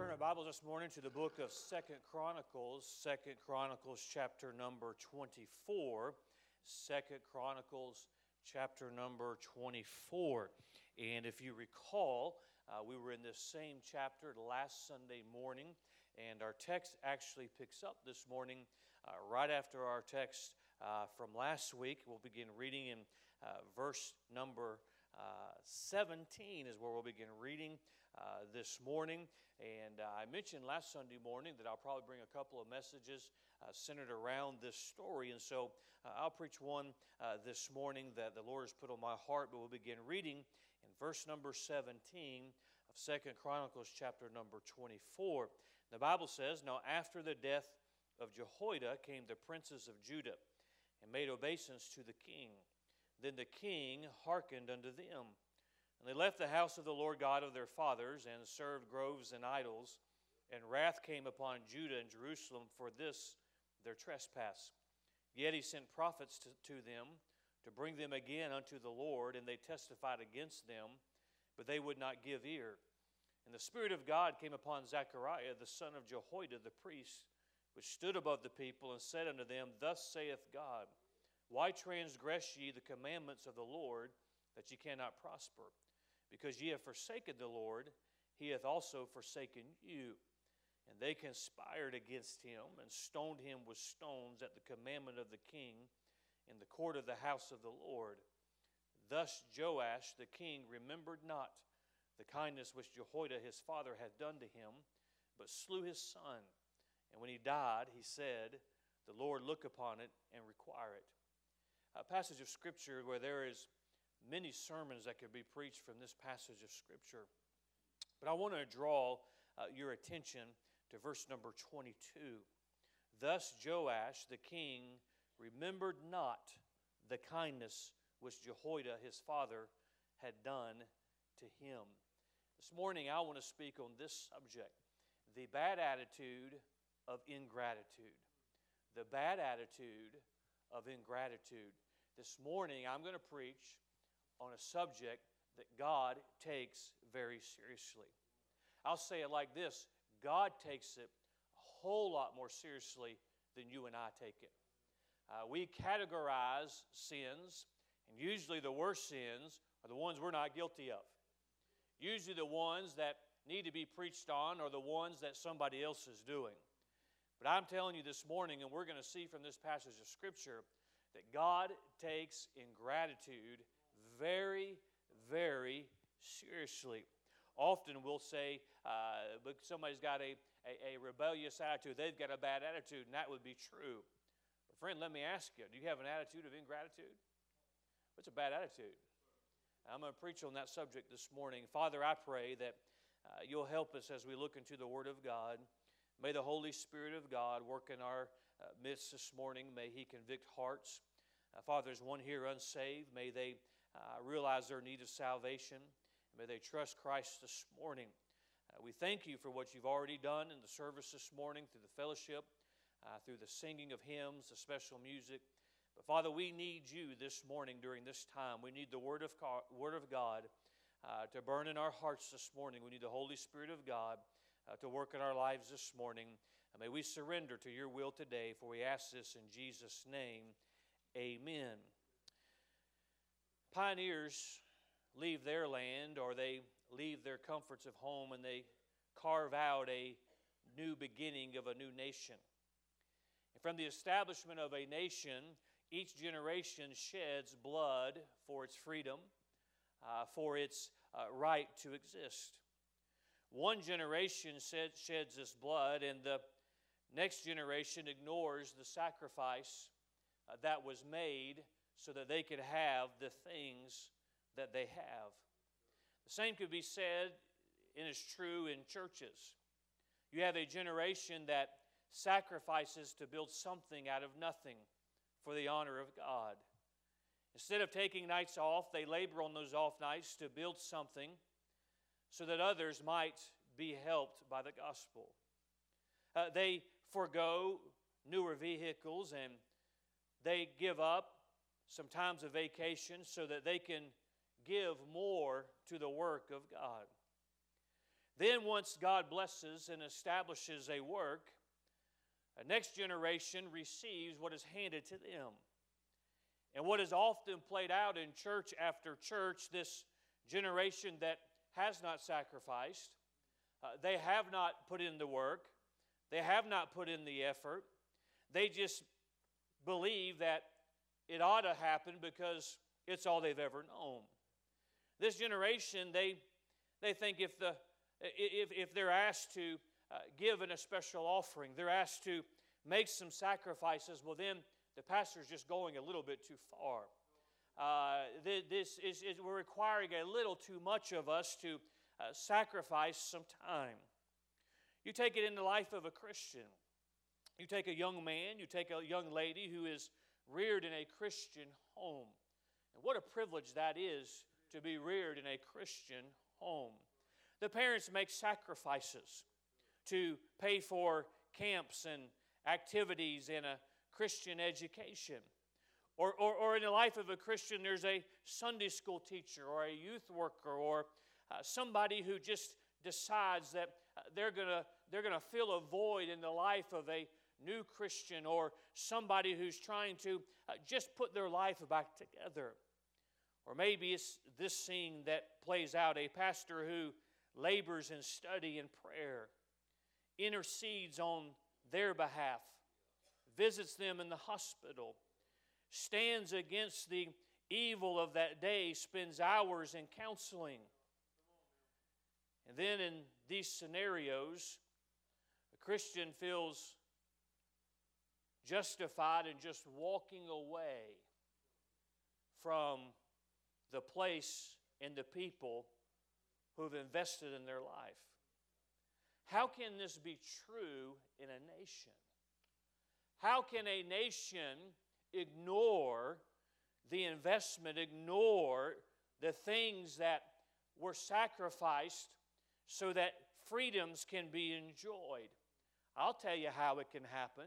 Turn our Bibles this morning to the book of Second Chronicles, Second Chronicles chapter number 24. Second Chronicles chapter number 24. And if you recall, uh, we were in this same chapter last Sunday morning, and our text actually picks up this morning uh, right after our text uh, from last week. We'll begin reading in uh, verse number uh, 17 is where we'll begin reading uh, this morning. And uh, I mentioned last Sunday morning that I'll probably bring a couple of messages uh, centered around this story. And so uh, I'll preach one uh, this morning that the Lord has put on my heart, but we'll begin reading in verse number 17 of Second Chronicles chapter number 24. The Bible says, Now after the death of Jehoiada came the princes of Judah and made obeisance to the king. Then the king hearkened unto them. And they left the house of the Lord God of their fathers and served groves and idols. And wrath came upon Judah and Jerusalem for this their trespass. Yet he sent prophets to, to, them to bring them again unto the Lord, and they testified against them, but they would not give ear. And the Spirit of God came upon Zechariah, the son of Jehoiada the priest, which stood above the people, and said unto them, Thus saith God, Why transgress ye the commandments of the Lord, that ye cannot prosper? Because ye have forsaken the Lord, he hath also forsaken you. And they conspired against him and stoned him with stones at the commandment of the king in the court of the house of the Lord. Thus Joash the king remembered not the kindness which Jehoiada his father had done to him, but slew his son. And when he died, he said, The Lord look upon it and require it. A passage of scripture where there is many sermons that could be preached from this passage of Scripture. But I want to draw uh, your attention to verse number 22. Thus Joash the king remembered not the kindness which Jehoiada his father had done to him. This morning I want to speak on this subject the bad attitude of ingratitude. The bad attitude of ingratitude. This morning I'm going to preach on a subject that God takes very seriously. I'll say it like this God takes it a whole lot more seriously than you and I take it. Uh, we categorize sins, and usually the worst sins are the ones we're not guilty of. Usually the ones that need to be preached on are the ones that somebody else is doing. But I'm telling you this morning, and we're going to see from this passage of Scripture, that God takes ingratitude very, very seriously. Often we'll say, uh, but somebody's got a, a, a rebellious attitude, they've got a bad attitude, and that would be true. But, friend, let me ask you do you have an attitude of ingratitude? What's a bad attitude? I'm going to preach on that subject this morning. Father, I pray that uh, you'll help us as we look into the Word of God. May the Holy Spirit of God work in our uh, midst this morning. May He convict hearts. Uh, Father, there's one here unsaved. May they uh, realize their need of salvation. And May they trust Christ this morning. Uh, we thank you for what you've already done in the service this morning through the fellowship, uh, through the singing of hymns, the special music. But Father, we need you this morning during this time. We need the Word of God, Word of God uh, to burn in our hearts this morning. We need the Holy Spirit of God uh, to work in our lives this morning. And may we surrender to your will today, for we ask this in Jesus' name. Amen pioneers leave their land or they leave their comforts of home and they carve out a new beginning of a new nation. And from the establishment of a nation, each generation sheds blood for its freedom, uh, for its uh, right to exist. One generation sheds this blood, and the next generation ignores the sacrifice uh, that was made so that they could have the things that they have. The same could be said and is true in churches. You have a generation that sacrifices to build something out of nothing for the honor of God. Instead of taking nights off, they labor on those off nights to build something so that others might be helped by the gospel. Uh, they forego newer vehicles and they give up sometimes a vacation so that they can give more to the work of God. Then, once God blesses and establishes a work, a next generation receives what is handed to them. And what is often played out in church after church, this generation that has not sacrificed, uh, they have not put in the work, they have not put in the effort, they just believe that it ought to happen because it's all they've ever known. This generation, they, they think if, the, if, if they're asked to uh, give in a special offering, they're asked to make some sacrifices, well, then the pastor's just going a little bit too far. Uh, this is, is, we're requiring a little too much of us to uh, sacrifice some time. You take it in the life of a Christian. You take a young man, you take a young lady who is reared in a Christian home. And what a privilege that is to be reared in a Christian home. The parents make sacrifices to pay for camps and activities in a Christian education. Or, or, or in the life of a Christian, there's a Sunday school teacher or a youth worker or uh, somebody who just decides that uh, they're going to they're going to fill a void in the life of a new Christian or somebody who's trying to uh, just put their life back together. Or maybe it's this scene that plays out a pastor who labors in study and prayer, intercedes on their behalf, visits them in the hospital, stands against the evil of that day, spends hours in counseling. And then in these scenarios, a Christian feels justified in just walking away from the place and the people who've invested in their life. How can this be true in a nation? How can a nation ignore the investment, ignore the things that were sacrificed so that freedoms can be enjoyed? I'll tell you how it can happen.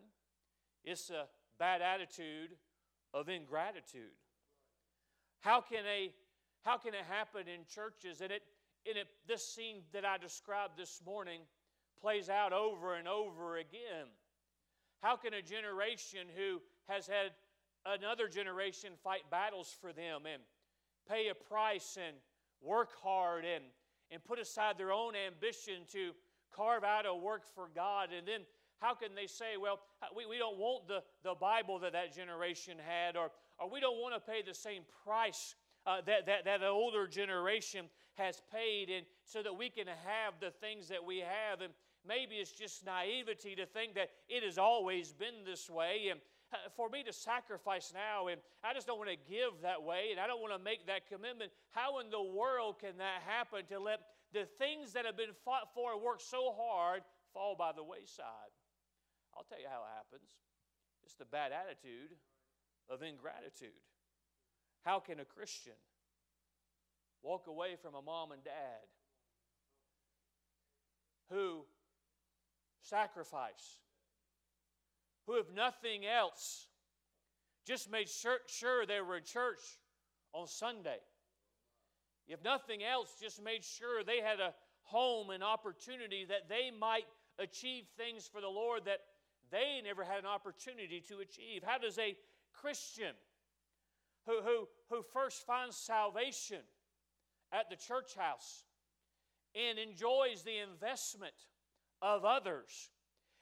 It's a bad attitude of ingratitude. How can, a, how can it happen in churches? And it, and it, this scene that I described this morning plays out over and over again. How can a generation who has had another generation fight battles for them and pay a price and work hard and, and put aside their own ambition to carve out a work for God and then how can they say, well, we, we don't want the, the Bible that that generation had, or, or we don't want to pay the same price uh, that, that, that older generation has paid, and so that we can have the things that we have. And maybe it's just naivety to think that it has always been this way. And uh, for me to sacrifice now, and I just don't want to give that way, and I don't want to make that commitment. How in the world can that happen to let the things that have been fought for and worked so hard fall by the wayside? I'll tell you how it happens it's the bad attitude of ingratitude. How can a Christian walk away from a mom and dad who sacrifice, who, if nothing else, just made sure, they were in church on Sunday? If nothing else, just made sure they had a home and opportunity that they might achieve things for the Lord that they never had an opportunity to achieve. How does a Christian who, who, who first finds salvation at the church house and enjoys the investment of others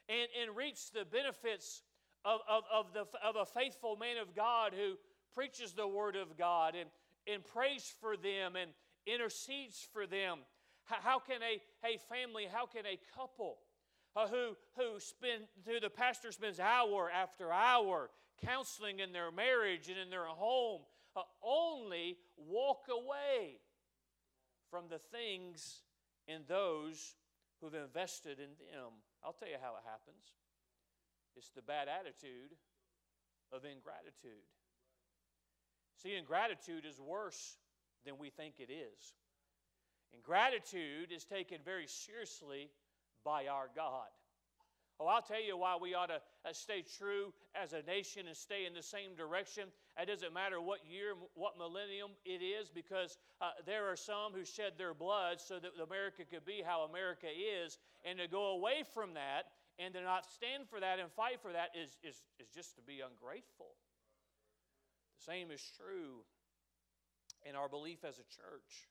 and, and reaps the benefits of, of, of, the, of a faithful man of God who preaches the Word of God and, and prays for them and intercedes for them. How, can a, a family, how can a couple uh, who, who, spend, who the pastor spends hour after hour counseling in their marriage and in their home, uh, only walk away from the things in those who've invested in them. I'll tell you how it happens it's the bad attitude of ingratitude. See, ingratitude is worse than we think it is. Ingratitude is taken very seriously by our God. Oh, I'll tell you why we ought to uh, stay true as a nation and stay in the same direction. It doesn't matter what year, what millennium it is, because uh, there are some who shed their blood so that America could be how America is. And to go away from that and to not stand for that and fight for that is, is, is just to be ungrateful. The same is true in our belief as a church,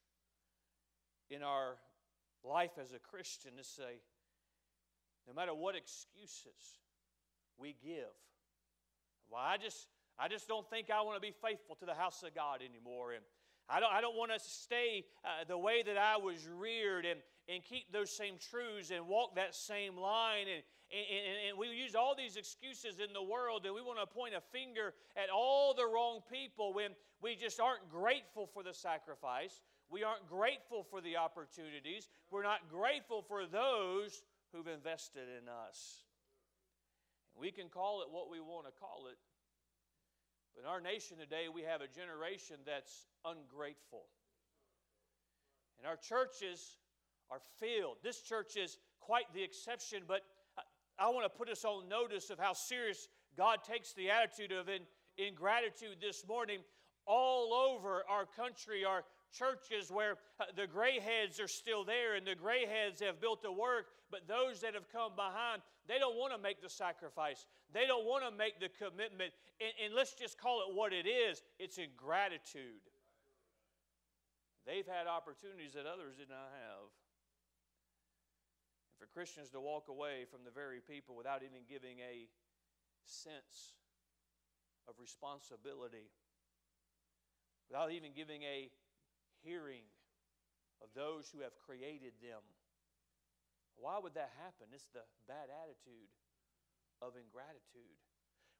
in our life as a Christian, to say, no matter what excuses we give. Well, I just, I just don't think I want to be faithful to the house of God anymore. And I don't, I don't want to stay uh, the way that I was reared and, and keep those same truths and walk that same line. And, and, and we use all these excuses in the world and we want to point a finger at all the wrong people when we just aren't grateful for the sacrifice. We aren't grateful for the opportunities. We're not grateful for those who've invested in us. We can call it what we want to call it, but in our nation today, we have a generation that's ungrateful. And our churches are filled. This church is quite the exception, but I want to put us on notice of how serious God takes the attitude of in, ingratitude this morning. All over our country, our churches where uh, the gray heads are still there and the gray heads have built the work, but those that have come behind, they don't want to make the sacrifice. They don't want to make the commitment. And, and let's just call it what it is it's ingratitude. They've had opportunities that others did not have. And for Christians to walk away from the very people without even giving a sense of responsibility, without even giving a hearing of those who have created them. Why would that happen? It's the bad attitude of ingratitude.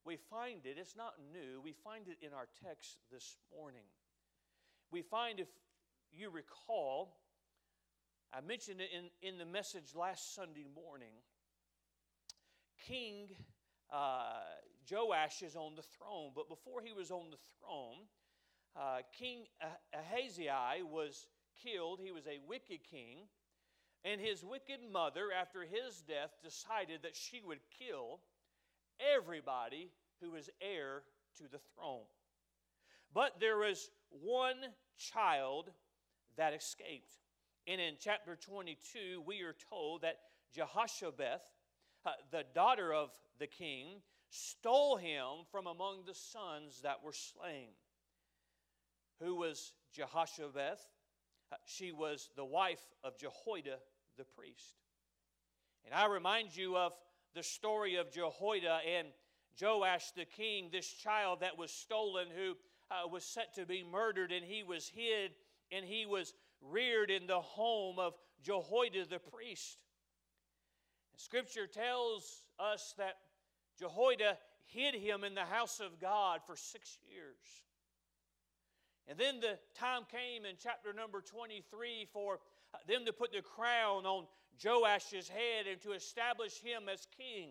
We find it, it's not new, we find it in our text this morning. We find, if you recall, I mentioned it in, in the message last Sunday morning. King uh, Joash is on the throne, but before he was on the throne, uh, King Ahaziah was killed. He was a wicked king. And his wicked mother, after his death, decided that she would kill everybody who was heir to the throne. But there was one child that escaped. And in chapter 22, we are told that Jehoshabeth, uh, the daughter of the king, stole him from among the sons that were slain who was Jehoshabeth. Uh, she was the wife of Jehoiada the priest. And I remind you of the story of Jehoiada and Joash the king, this child that was stolen, who uh, was set to be murdered, and he was hid and he was reared in the home of Jehoiada the priest. And scripture tells us that Jehoiada hid him in the house of God for six years. And then the time came in chapter number 23 for uh, them to put the crown on Joash's head and to establish him as king.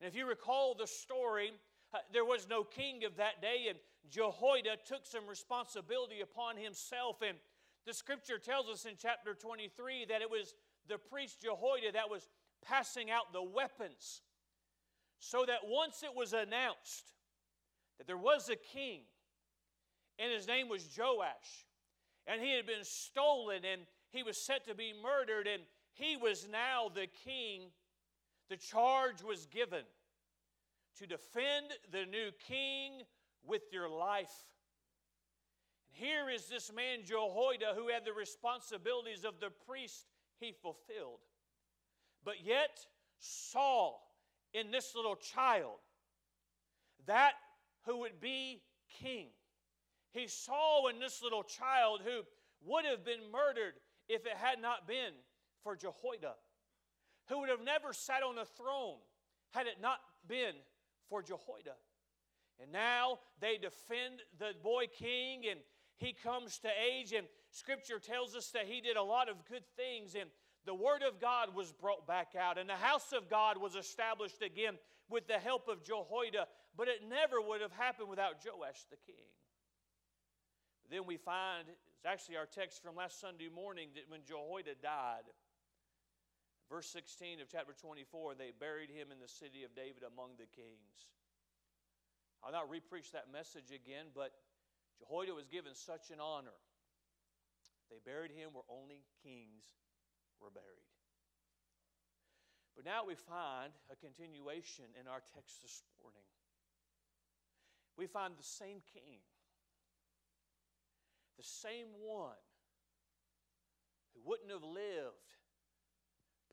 And if you recall the story, uh, there was no king of that day, and Jehoiada took some responsibility upon himself. And the scripture tells us in chapter 23 that it was the priest Jehoiada that was passing out the weapons, so that once it was announced that there was a king, and his name was Joash. And he had been stolen, and he was set to be murdered, and he was now the king. The charge was given to defend the new king with your life. And here is this man, Jehoiada, who had the responsibilities of the priest he fulfilled. But yet, Saul, in this little child, that who would be king, he saw in this little child who would have been murdered if it had not been for Jehoiada, who would have never sat on a throne had it not been for Jehoiada. And now they defend the boy king, and he comes to age, and scripture tells us that he did a lot of good things, and the word of God was brought back out, and the house of God was established again with the help of Jehoiada, but it never would have happened without Joash the king. Then we find, it's actually our text from last Sunday morning, that when Jehoiada died, Verse 16 of chapter 24 they buried him in the city of David among the kings. I'll not repreach that message again, but Jehoiada was given such an honor. They buried him where only kings were buried. But now we find a continuation in our text this morning. We find the same king, the same one who wouldn't have lived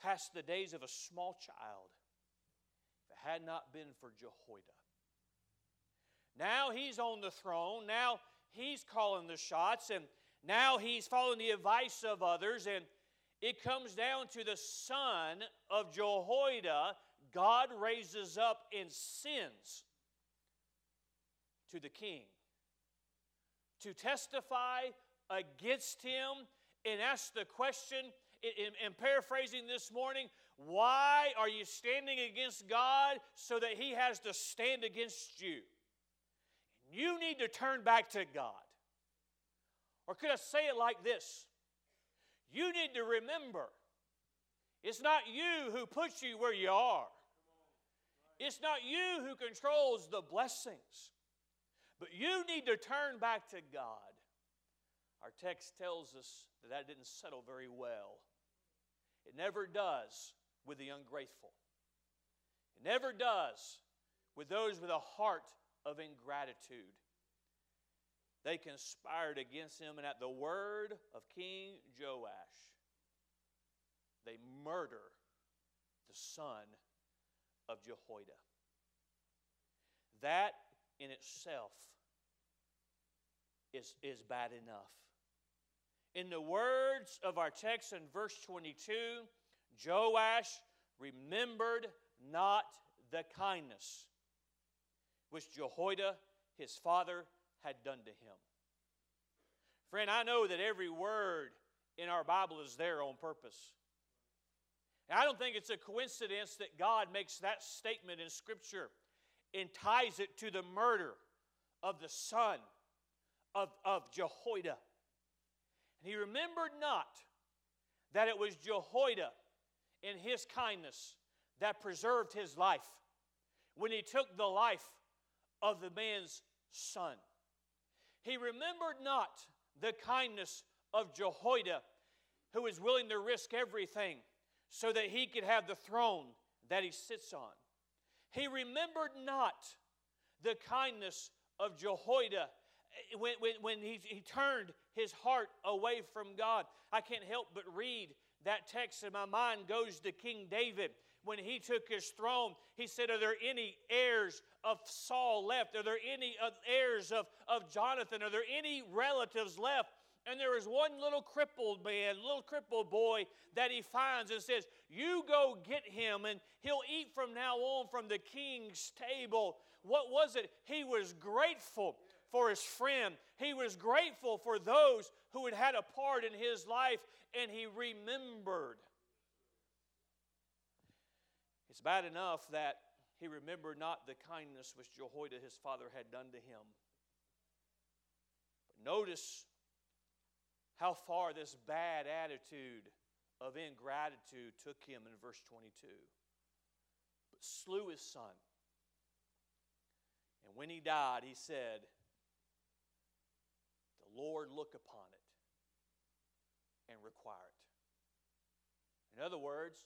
past the days of a small child if it had not been for Jehoiada. Now he's on the throne. Now he's calling the shots, and now he's following the advice of others. And it comes down to the son of Jehoiada, God raises up and sends to the king to testify against him and ask the question, in, in, paraphrasing this morning, why are you standing against God so that He has to stand against you? You need to turn back to God. Or could I say it like this? You need to remember it's not you who puts you where you are. It's not you who controls the blessings. But you need to turn back to God. Our text tells us that that didn't settle very well. It never does with the ungrateful. It never does with those with a heart of ingratitude. They conspired against him, and at the word of King Joash, they murder the son of Jehoiada. That in itself is, is bad enough. In the words of our text in verse 22, Joash remembered not the kindness which Jehoiada, his father, had done to him. Friend, I know that every word in our Bible is there on purpose. I don't think it's a coincidence that God makes that statement in Scripture and ties it to the murder of the son of, of Jehoiada. And he remembered not that it was Jehoiada in his kindness that preserved his life when he took the life of the man's son. He remembered not the kindness of Jehoiada, who was willing to risk everything so that he could have the throne that he sits on. He remembered not the kindness of Jehoiada eh, when, when, when he, he turned his heart away from God. I can't help but read that text, and my mind goes to King David. When he took his throne, he said, Are there any heirs of Saul left? Are there any heirs of, of Jonathan? Are there any relatives left? And there is one little crippled man, little crippled boy that he finds and says, You go get him, and he'll eat from now on from the king's table. What was it? He was grateful for his friend. He was grateful for those who had had a part in his life, and he remembered. It's bad enough that he remembered not the kindness which Jehoiada his father had done to him. But notice how far this bad attitude of ingratitude took him in verse 22. But slew his son. And when he died, he said, The Lord, look upon it and require it. In other words,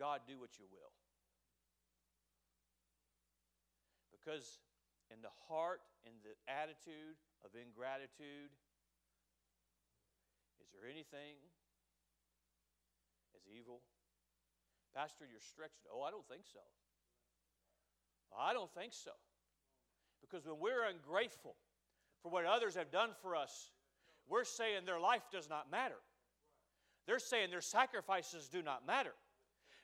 God, do what you will. Because in the heart, in the attitude of ingratitude, is there anything as evil? Pastor, you're stretched. Oh, I don't think so. I don't think so. Because when we're ungrateful, for what others have done for us, we're saying their life does not matter. They're saying their sacrifices do not matter.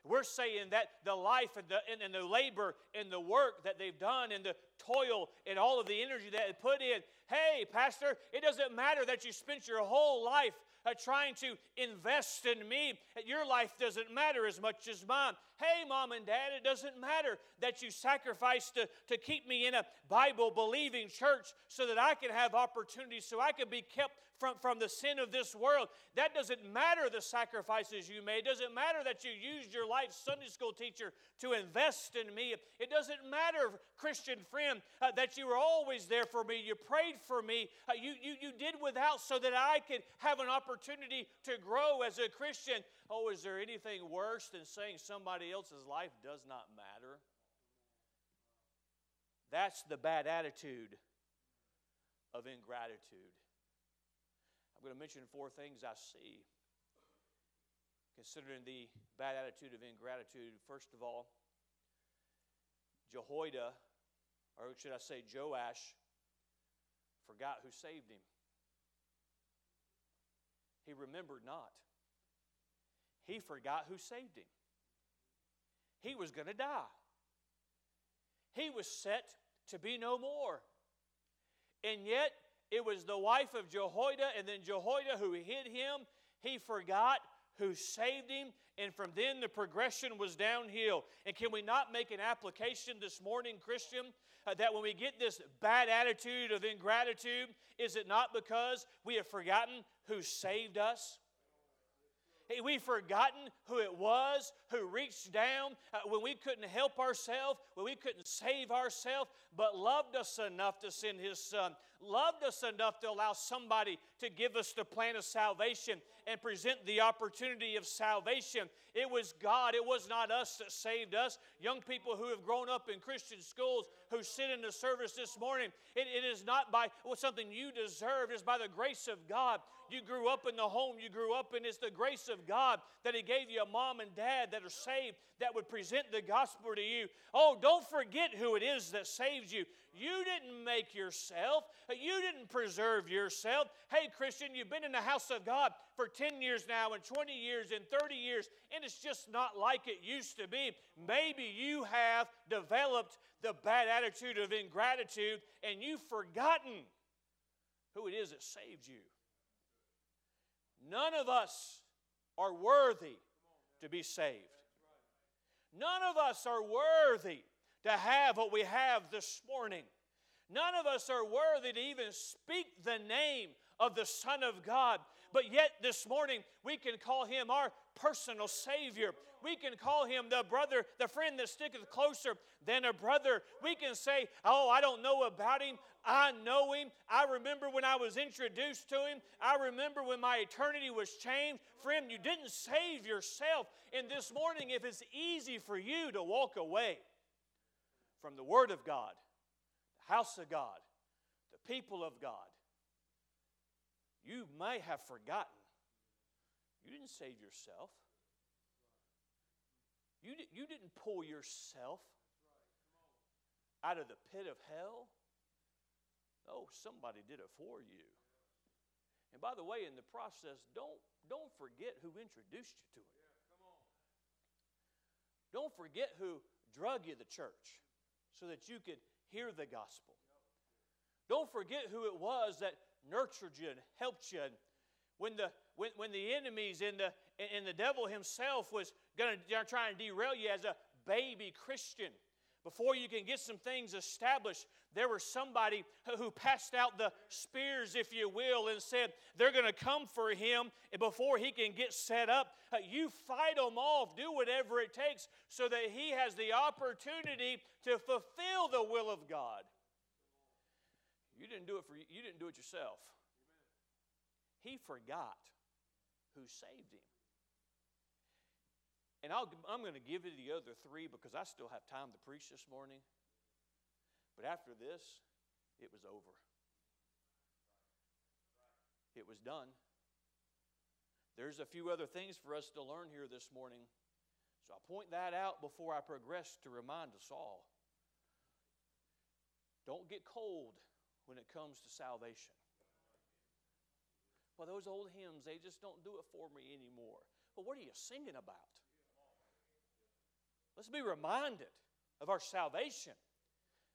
We're saying that the life and the, and, and, the labor and the work that they've done and the toil and all of the energy that they put in. Hey, Pastor, it doesn't matter that you spent your whole life uh, trying to invest in me, your life doesn't matter as much as mine. Hey, mom and dad, it doesn't matter that you sacrificed to, to keep me in a Bible believing church so that I can have opportunities, so I can be kept from, from the sin of this world. That doesn't matter the sacrifices you made. It doesn't matter that you used your life Sunday school teacher to invest in me. It doesn't matter, Christian friend, uh, that you were always there for me. You prayed for me. Uh, you, you, you did without so that I could have an opportunity to grow as a Christian. Oh, is there anything worse than saying somebody else's life does not matter? That's the bad attitude of ingratitude. I'm going to mention four things I see considering the bad attitude of ingratitude. First of all, Jehoiada, or should I say Joash, forgot who saved him. He remembered not. He forgot who saved him. He was going to die. He was set to be no more. And yet, it was the wife of Jehoiada and then Jehoiada who hid him. He forgot who saved him, and from then the progression was downhill. And can we not make an application this morning, Christian, uh, that when we get this bad attitude of ingratitude, is it not because we have forgotten who saved us? We've forgotten who it was who reached down uh, when we couldn't help ourselves, when we couldn't save ourselves, but loved us enough to send His Son, loved us enough to allow somebody to give us the plan of salvation and present the opportunity of salvation. It was God, it was not us that saved us. Young people who have grown up in Christian schools who sit in the service this morning, it, it is not by well, something you deserve, it's by the grace of God. You grew up in the home you grew up in. It's the grace of God that He gave you a mom and dad that are saved that would present the gospel to you. Oh, don't forget who it is that saves you. You didn't make yourself, you didn't preserve yourself. Hey, Christian, you've been in the house of God for 10 years now, and 20 years, and 30 years, and it's just not like it used to be. Maybe you have developed the bad attitude of ingratitude and you've forgotten who it is that saved you. None of us are worthy to be saved. None of us are worthy to have what we have this morning. None of us are worthy to even speak the name of the Son of God. But yet, this morning, we can call him our personal Savior. We can call him the brother, the friend that sticketh closer than a brother. We can say, Oh, I don't know about him. I know him. I remember when I was introduced to him. I remember when my eternity was changed. Friend, you didn't save yourself. And this morning, if it's easy for you to walk away from the Word of God, the house of God, the people of God, you may have forgotten. You didn't save yourself. You, di- you didn't pull yourself out of the pit of hell. Oh, somebody did it for you. And by the way, in the process, don't, don't forget who introduced you to it. Don't forget who drug you to church so that you could hear the gospel. Don't forget who it was that nurtured you and helped you. And when the, when, when the enemies and the, and the devil himself was going to try and derail you as a baby Christian, before you can get some things established, there was somebody who passed out the spears, if you will, and said they're going to come for him before he can get set up. Uh, you fight them off, do whatever it takes so that he has the opportunity to fulfill the will of God. You didn't do it for you didn't do it yourself. He forgot who saved him. And i am going to give you the other three because I still have time to preach this morning. But after this, it was over. It was done. There's a few other things for us to learn here this morning. So I'll point that out before I progress to remind us all. Don't get cold when it comes to salvation. Well, those old hymns, they just don't do it for me anymore. But what are you singing about? Let's be reminded of our salvation.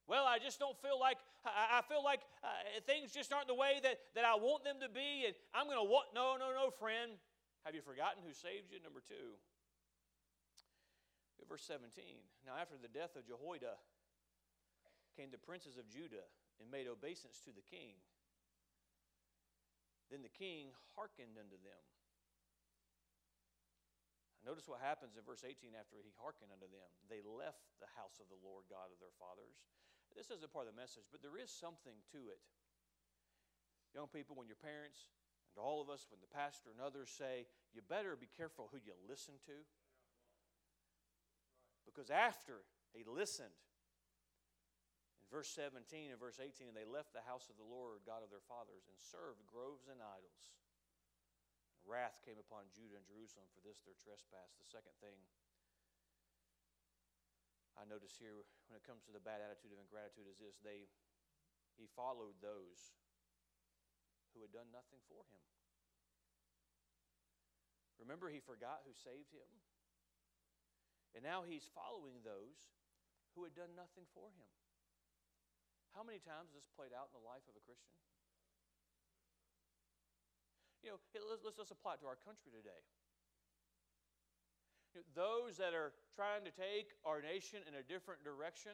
Well, I just don't feel like I, feel like uh, things just aren't the way that, that I want them to be, and I'm going to what? No, no, no, friend. Have you forgotten who saved you? Number two. Verse 17. Now, after the death of Jehoiada, came the princes of Judah and made obeisance to the king. Then the king hearkened unto them. Notice what happens in verse 18 after he hearkened unto them. They left the house of the Lord God of their fathers. This isn't part of the message, but there is something to it. Young people, when your parents and all of us, when the pastor and others say, you better be careful who you listen to, because after he listened, in verse 17 and verse 18, and they left the house of the Lord God of their fathers and served groves and idols. Wrath came upon Judah and Jerusalem for this their trespass. The second thing I notice here when it comes to the bad attitude of ingratitude is this they he followed those who had done nothing for him. Remember, he forgot who saved him? And now he's following those who had done nothing for him. How many times has this played out in the life of a Christian? You know, let's, let's, apply it to our country today. Those that are trying to take our nation in a different direction,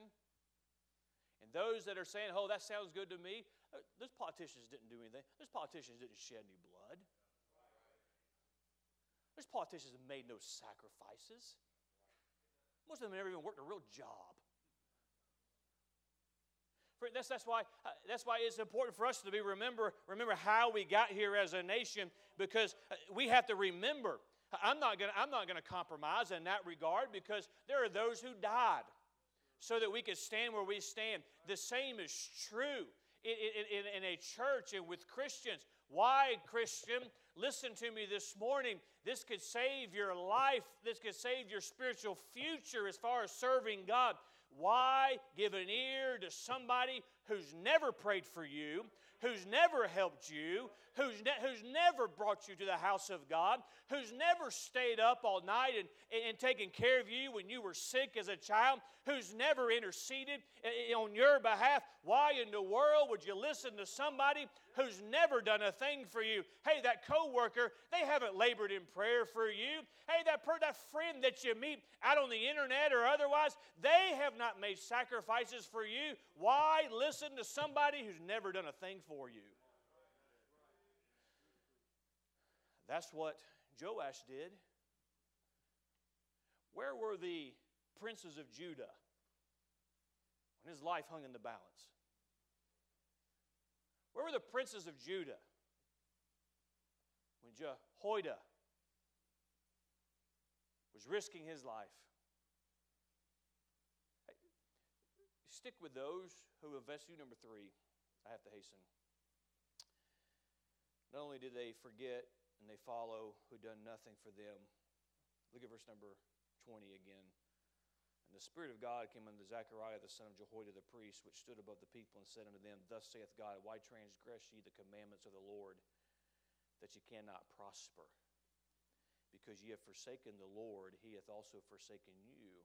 and those that are saying, oh, that sounds good to me, uh, those politicians didn't do anything. Those politicians didn't shed any blood. Those politicians made no sacrifices. Most of them never even worked a real job. That's, that's, why, uh, that's why it's important for us to be remember, remember how we got here as a nation because uh, we have to remember. I'm not going I'm not going to compromise in that regard because there are those who died so that we could stand where we stand. The same is true in, in, in a church and with Christians. Why, Christian? Listen to me this morning. This could save your life. This could save your spiritual future as far as serving God. Why give an ear to somebody who's never prayed for you, who's never helped you, who's, ne- who's never brought you to the house of God, who's never stayed up all night and, and taken care of you when you were sick as a child, who's never interceded eh, eh, on your behalf. Why in the world would you listen to somebody who's never done a thing for you? Hey, that coworker, they haven't labored in prayer for you. Hey, that, per- that friend that you meet out on the internet or otherwise, they have not made sacrifices for you. Why listen to somebody who's never done a thing for you? That's what Joash did. Where were the princes of Judah when his life hung in the balance? Where were the princes of Judah when Jehoiada was risking his life? Hey, stick with those who invest you. Number three, I have to hasten. Not only did they forget and they follow who done nothing for them. Look at verse number 20 again. And the Spirit of God came unto Zechariah the son of Jehoiada the priest, which stood above the people, and said unto them, Thus saith God, Why transgress ye the commandments of the Lord, that ye cannot prosper? Because ye have forsaken the Lord, he hath also forsaken you.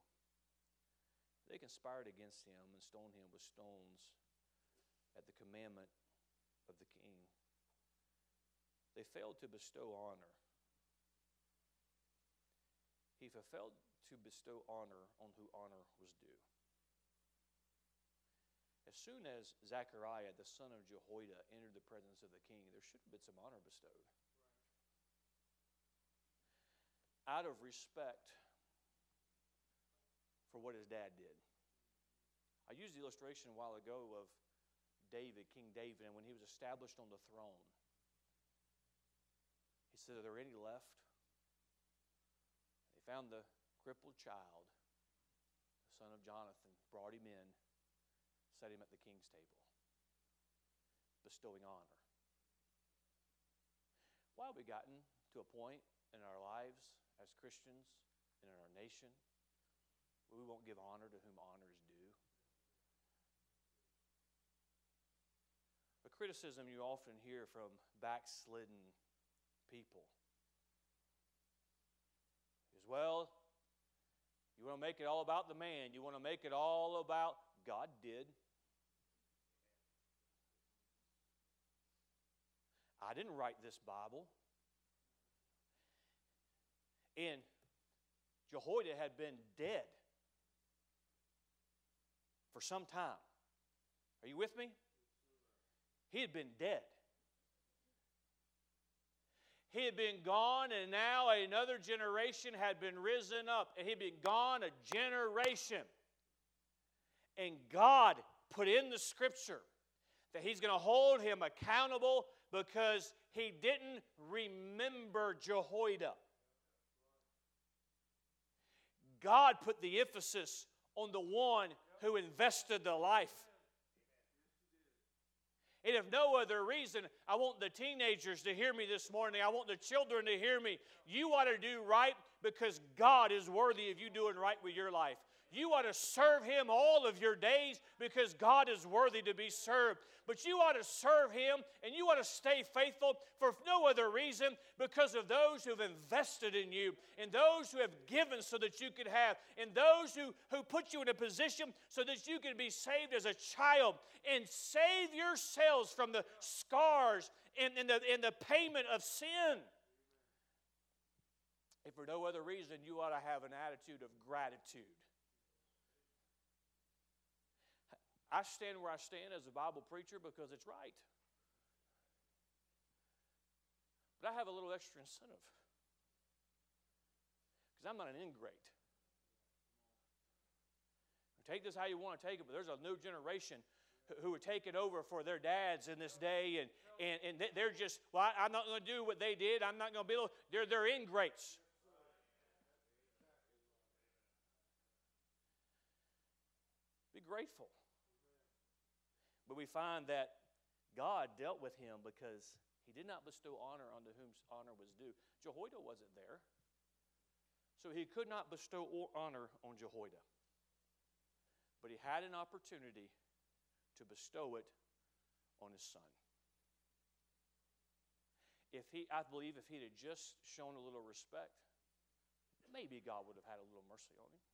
They conspired against him and stoned him with stones at the commandment of the king. They failed to bestow honor. He failed to bestow honor on who honor was due. As soon as Zechariah, the son of Jehoiada, entered the presence of the king, there should have been some honor bestowed. Out of respect for what his dad did. I used the illustration a while ago of David, King David, and when he was established on the throne. He said, Are there any left? Found the crippled child, the son of Jonathan, brought him in, set him at the king's table, bestowing honor. Why have we gotten to a point in our lives as Christians and in our nation where we won't give honor to whom honor is due? A criticism you often hear from backslidden people. Well, you want to make it all about the man, you want to make it all about God did. I didn't write this Bible. And Jehoiada had been dead for some time. Are you with me? He had been dead. He had been gone, and now another generation had been risen up. And he'd been gone a generation. And God put in the scripture that He's going to hold him accountable because he didn't remember Jehoiada. God put the emphasis on the one who invested the life. And if no other reason, I want the teenagers to hear me this morning. I want the children to hear me. You ought to do right because God is worthy of you doing right with your life. You ought to serve Him all of your days because God is worthy to be served. But you ought to serve Him and you ought to stay faithful for no other reason because of those who have invested in you and those who have given so that you could have and those who, who put you in a position so that you can be saved as a child and save yourselves from the scars and, and, the, and the payment of sin. If for no other reason, you ought to have an attitude of gratitude. I stand where I stand as a Bible preacher because it's right. But I have a little extra incentive because I'm not an ingrate. Take this how you want to take it, but there's a new generation who are taking over for their dads in this day, and, and, and they're just, well, I, am not going to do what they did. I'm not going to be, they're, they're ingrates. Be grateful. But we find that God dealt with him because he did not bestow honor unto whom honor was due. Jehoiada wasn't there, so he could not bestow honor on Jehoiada. But he had an opportunity to bestow it on his son. If he, I believe if he'd have just shown a little respect, maybe God would have had a little mercy on him.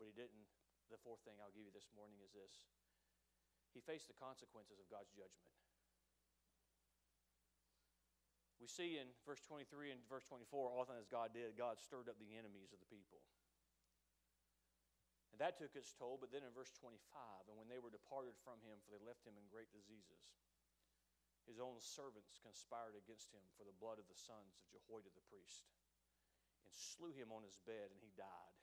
But he didn't. The fourth thing I'll give you this morning is this he faced the consequences of God's judgment. We see in verse 23 and verse 24, often as God did, God stirred up the enemies of the people. And that took its toll, but then in verse 25, and when they were departed from him, for they left him in great diseases, his own servants conspired against him for the blood of the sons of Jehoiada the priest, and slew him on his bed, and he died.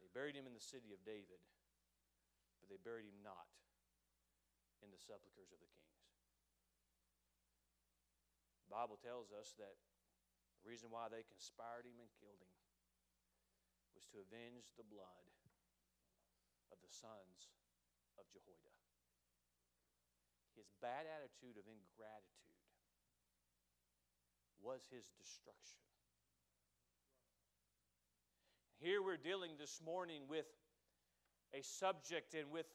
They buried him in the city of David they buried him not in the sepulchres of the kings. The Bible tells us that the reason why they conspired him and killed him was to avenge the blood of the sons of Jehoiada. His bad attitude of ingratitude was his destruction. Here we're dealing this morning with a subject and with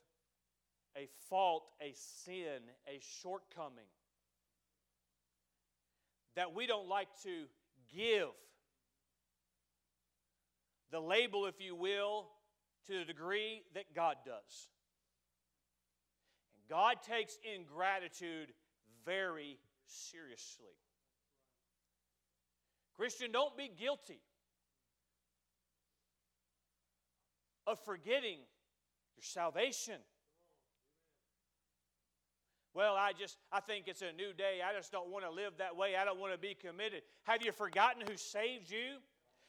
a fault, a sin, a shortcoming that we don't like to give the label, if you will, to the degree that God does. And God takes ingratitude very seriously. Christian, don't be guilty of forgetting your salvation. Well, I just, I think it's a new day. I just don't want to live that way. I don't want to be committed. Have you forgotten who saved you?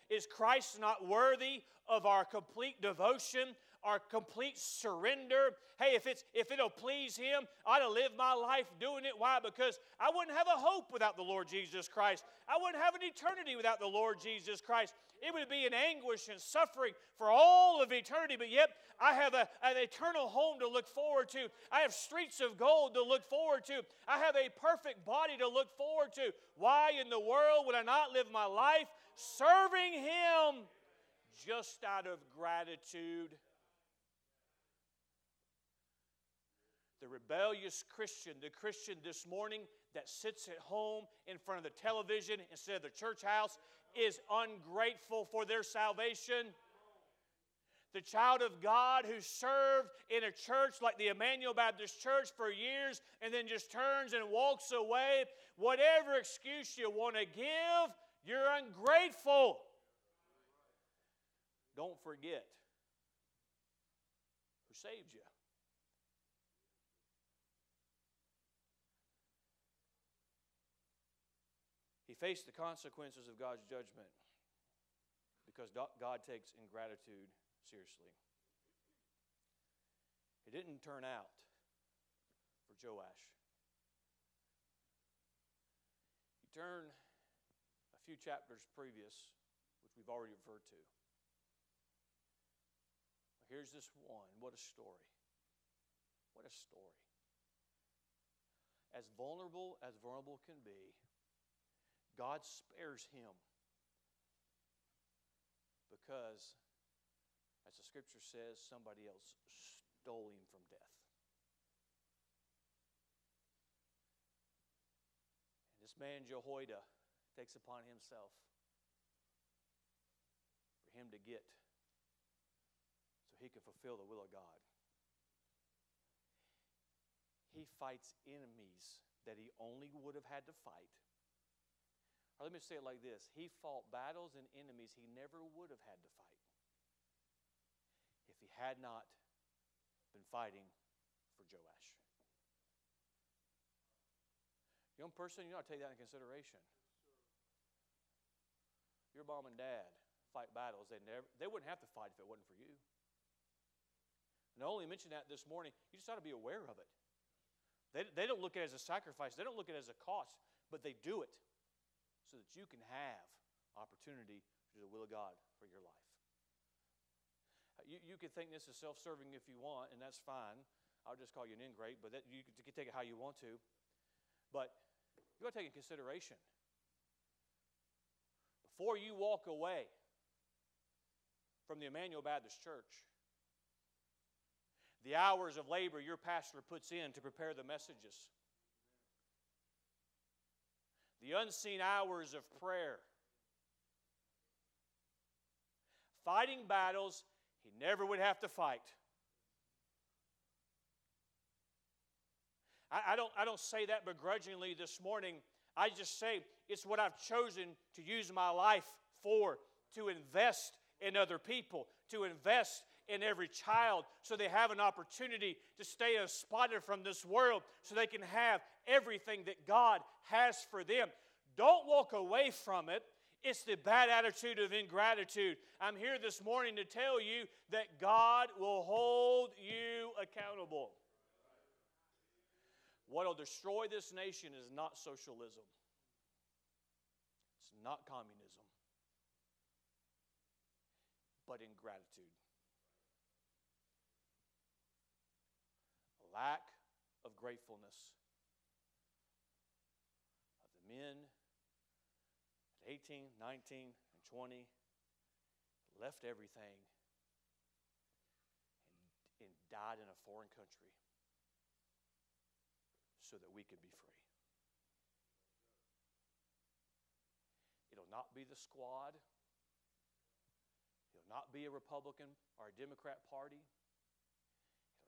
Is Christ not worthy of our complete devotion, our complete surrender. Hey, if it's if it'll please him, I to live my life doing it. Why? Because I wouldn't have a hope without the Lord Jesus Christ. I wouldn't have an eternity without the Lord Jesus Christ. It would be an anguish and suffering for all of eternity, but yet I have a, an eternal home to look forward to. I have streets of gold to look forward to. I have a perfect body to look forward to. Why in the world would I not live my life serving Him just out of gratitude? The rebellious Christian, the Christian this morning that sits at home in front of the television instead of the church house, is ungrateful for their salvation. the child of God who served in a church like the Emmanuel Baptist Church for years and then just turns and walks away, whatever excuse you want to give, you're ungrateful. Don't forget who saved you. He faced the consequences of God's judgment because God takes ingratitude seriously. It didn't turn out for Joash. You turn a few chapters previous, which we've already referred to. Here's this one. What a story. What a story. As vulnerable as vulnerable can be, God spares him because, as the scripture says, somebody else stole him from death. And this man, Jehoiada, takes upon himself for him to get so he can fulfill the will of God. He fights enemies that he only would have had to fight or let me say it like this He fought battles and enemies he never would have had to fight if he had not been fighting for Joash. Young person, you ought to take that into consideration. Your mom and dad fight battles they never they wouldn't have to fight if it wasn't for you. And I only mention that this morning, you just ought to be aware of it. They, they don't look at it as a sacrifice, they don't look at it as a cost, but they do it so that you can have opportunity to do the will of God for your life. Uh, you, you could think this is self serving if you want, and that's fine. I'll just call you an ingrate, but that, you can take it how you want to. But you got to take in consideration before you walk away from the Emmanuel Baptist Church, the hours of labor your pastor puts in to prepare the messages, the unseen hours of prayer, fighting battles he never would have to fight. I, I, don't, I don't say that begrudgingly this morning. I just say it's what I've chosen to use my life for to invest in other people, to invest in every child so they have an opportunity to stay spotted from this world so they can have everything that God has for them. Don't walk away from it. It's the bad attitude of ingratitude. I'm here this morning to tell you that God will hold you accountable. What will destroy this nation is not socialism, it's not communism, but ingratitude. Lack of gratefulness of the men at 18, 19, and 20 left everything and, and died in a foreign country so that we could be free. It'll not be the squad. It'll not be a Republican or a Democrat party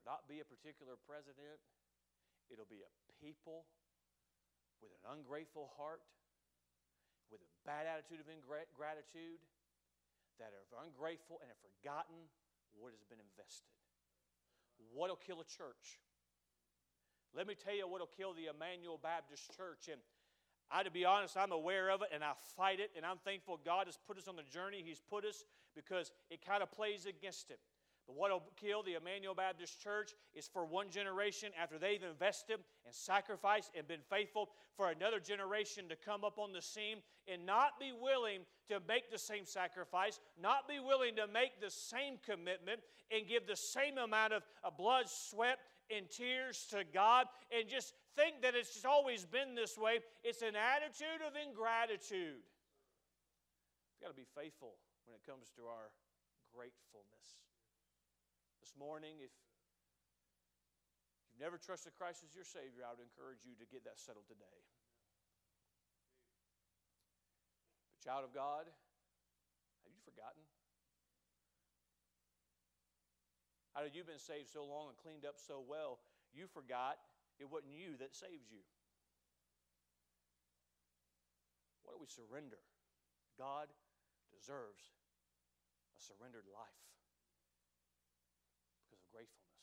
not be a particular president, it'll be a people with an ungrateful heart, with a bad attitude of ingratitude, that are ungrateful and have forgotten what has been invested. What'll kill a church? Let me tell you what'll kill the Emmanuel Baptist Church. And I, to be honest, I'm aware of it and I fight it, and I'm thankful God has put us on the journey He's put us because it kind of plays against it. What will kill the Emmanuel Baptist Church is for one generation after they've invested and sacrificed and been faithful for another generation to come up on the scene and not be willing to make the same sacrifice, not be willing to make the same commitment and give the same amount of, of blood, sweat, and tears to God and just think that it's just always been this way. It's an attitude of ingratitude. We've got to be faithful when it comes to our gratefulness. This morning, if you've never trusted Christ as your Savior, I would encourage you to get that settled today. But, child of God, have you forgotten? How did you've been saved so long and cleaned up so well, you forgot it wasn't you that saved you? What do we surrender? God deserves a surrendered life because of gratefulness.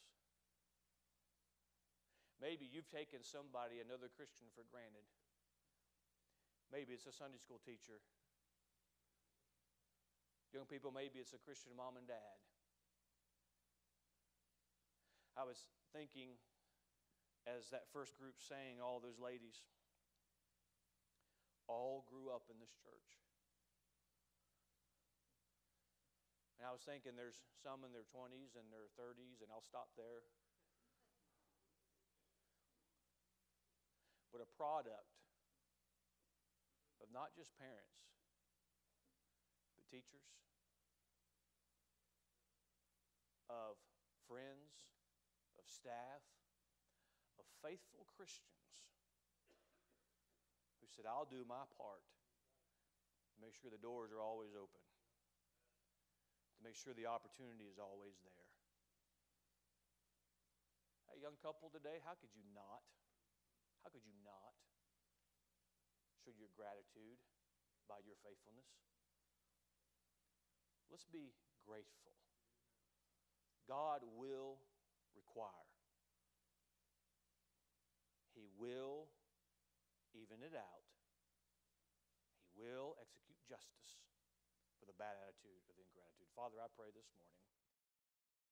Maybe you've taken somebody, another Christian, for granted. Maybe it's a Sunday school teacher. Young people, maybe it's a Christian mom and dad. I was thinking as that first group sang, all those ladies all grew up in this church. And I was thinking there's some in their 20s and their 30s, and I'll stop there. But a product of not just parents, but teachers, of friends, of staff, of faithful Christians who said, I'll do my part to make sure the doors are always open, to make sure the opportunity is always there. Hey, young couple today, how could you not? How could you not show your gratitude by your faithfulness? Let's be grateful. God will require. He will even it out. He will execute justice for the bad attitude of ingratitude. Father, I pray this morning